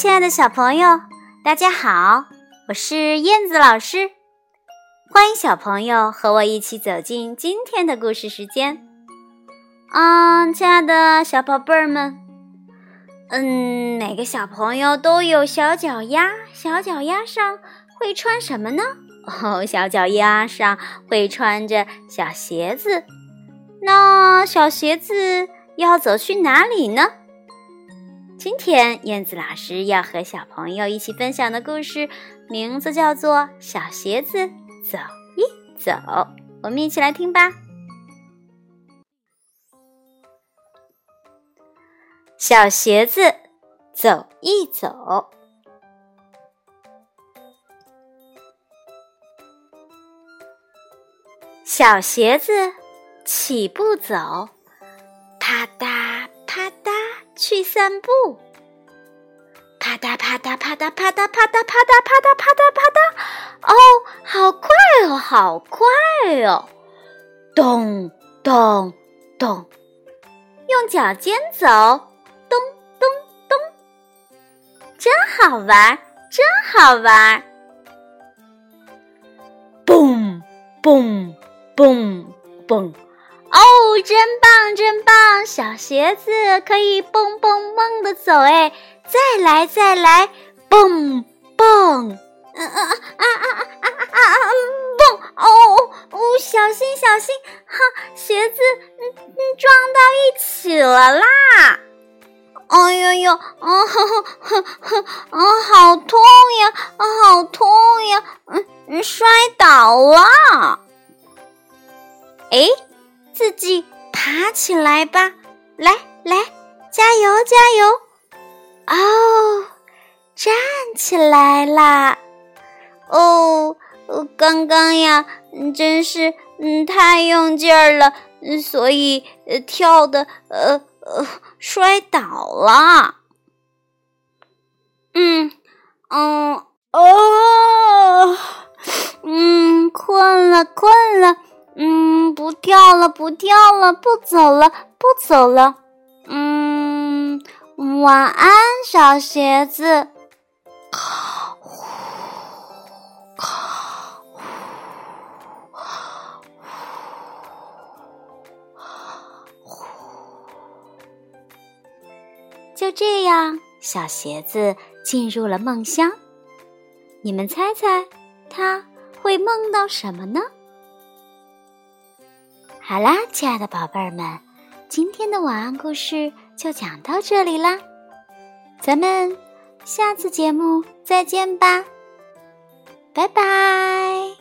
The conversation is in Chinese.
亲爱的小朋友，大家好，我是燕子老师，欢迎小朋友和我一起走进今天的故事时间。嗯，亲爱的小宝贝儿们，嗯，每个小朋友都有小脚丫，小脚丫上会穿什么呢？哦，小脚丫上会穿着小鞋子。那小鞋子要走去哪里呢？今天燕子老师要和小朋友一起分享的故事，名字叫做《小鞋子走一走》。我们一起来听吧。小鞋子走一走，小鞋子起步走，去散步，啪嗒啪嗒啪嗒啪嗒啪嗒啪嗒啪嗒啪嗒啪嗒，哦，好快哦，好快哦！咚咚咚，用脚尖走，咚咚咚，真好玩，真好玩！嘣嘣嘣嘣。真棒，真棒！小鞋子可以蹦蹦蹦的走，哎，再来，再来，蹦蹦，嗯啊啊啊啊啊啊啊！蹦，哦哦，小心，小心，哈，鞋子嗯嗯撞到一起了啦！哎呦呦，啊哈哈哈，啊，好痛呀，啊，好痛呀，嗯嗯，摔倒了，自己爬起来吧，来来，加油加油！哦，站起来啦！哦，刚刚呀，真是嗯太用劲儿了，所以跳的呃呃摔倒了。嗯嗯哦，嗯，困了困了。嗯，不跳了，不跳了，不走了，不走了。嗯，晚安，小鞋子。就这样，小鞋子进入了梦乡。你们猜猜，他会梦到什么呢？好啦，亲爱的宝贝儿们，今天的晚安故事就讲到这里啦，咱们下次节目再见吧，拜拜。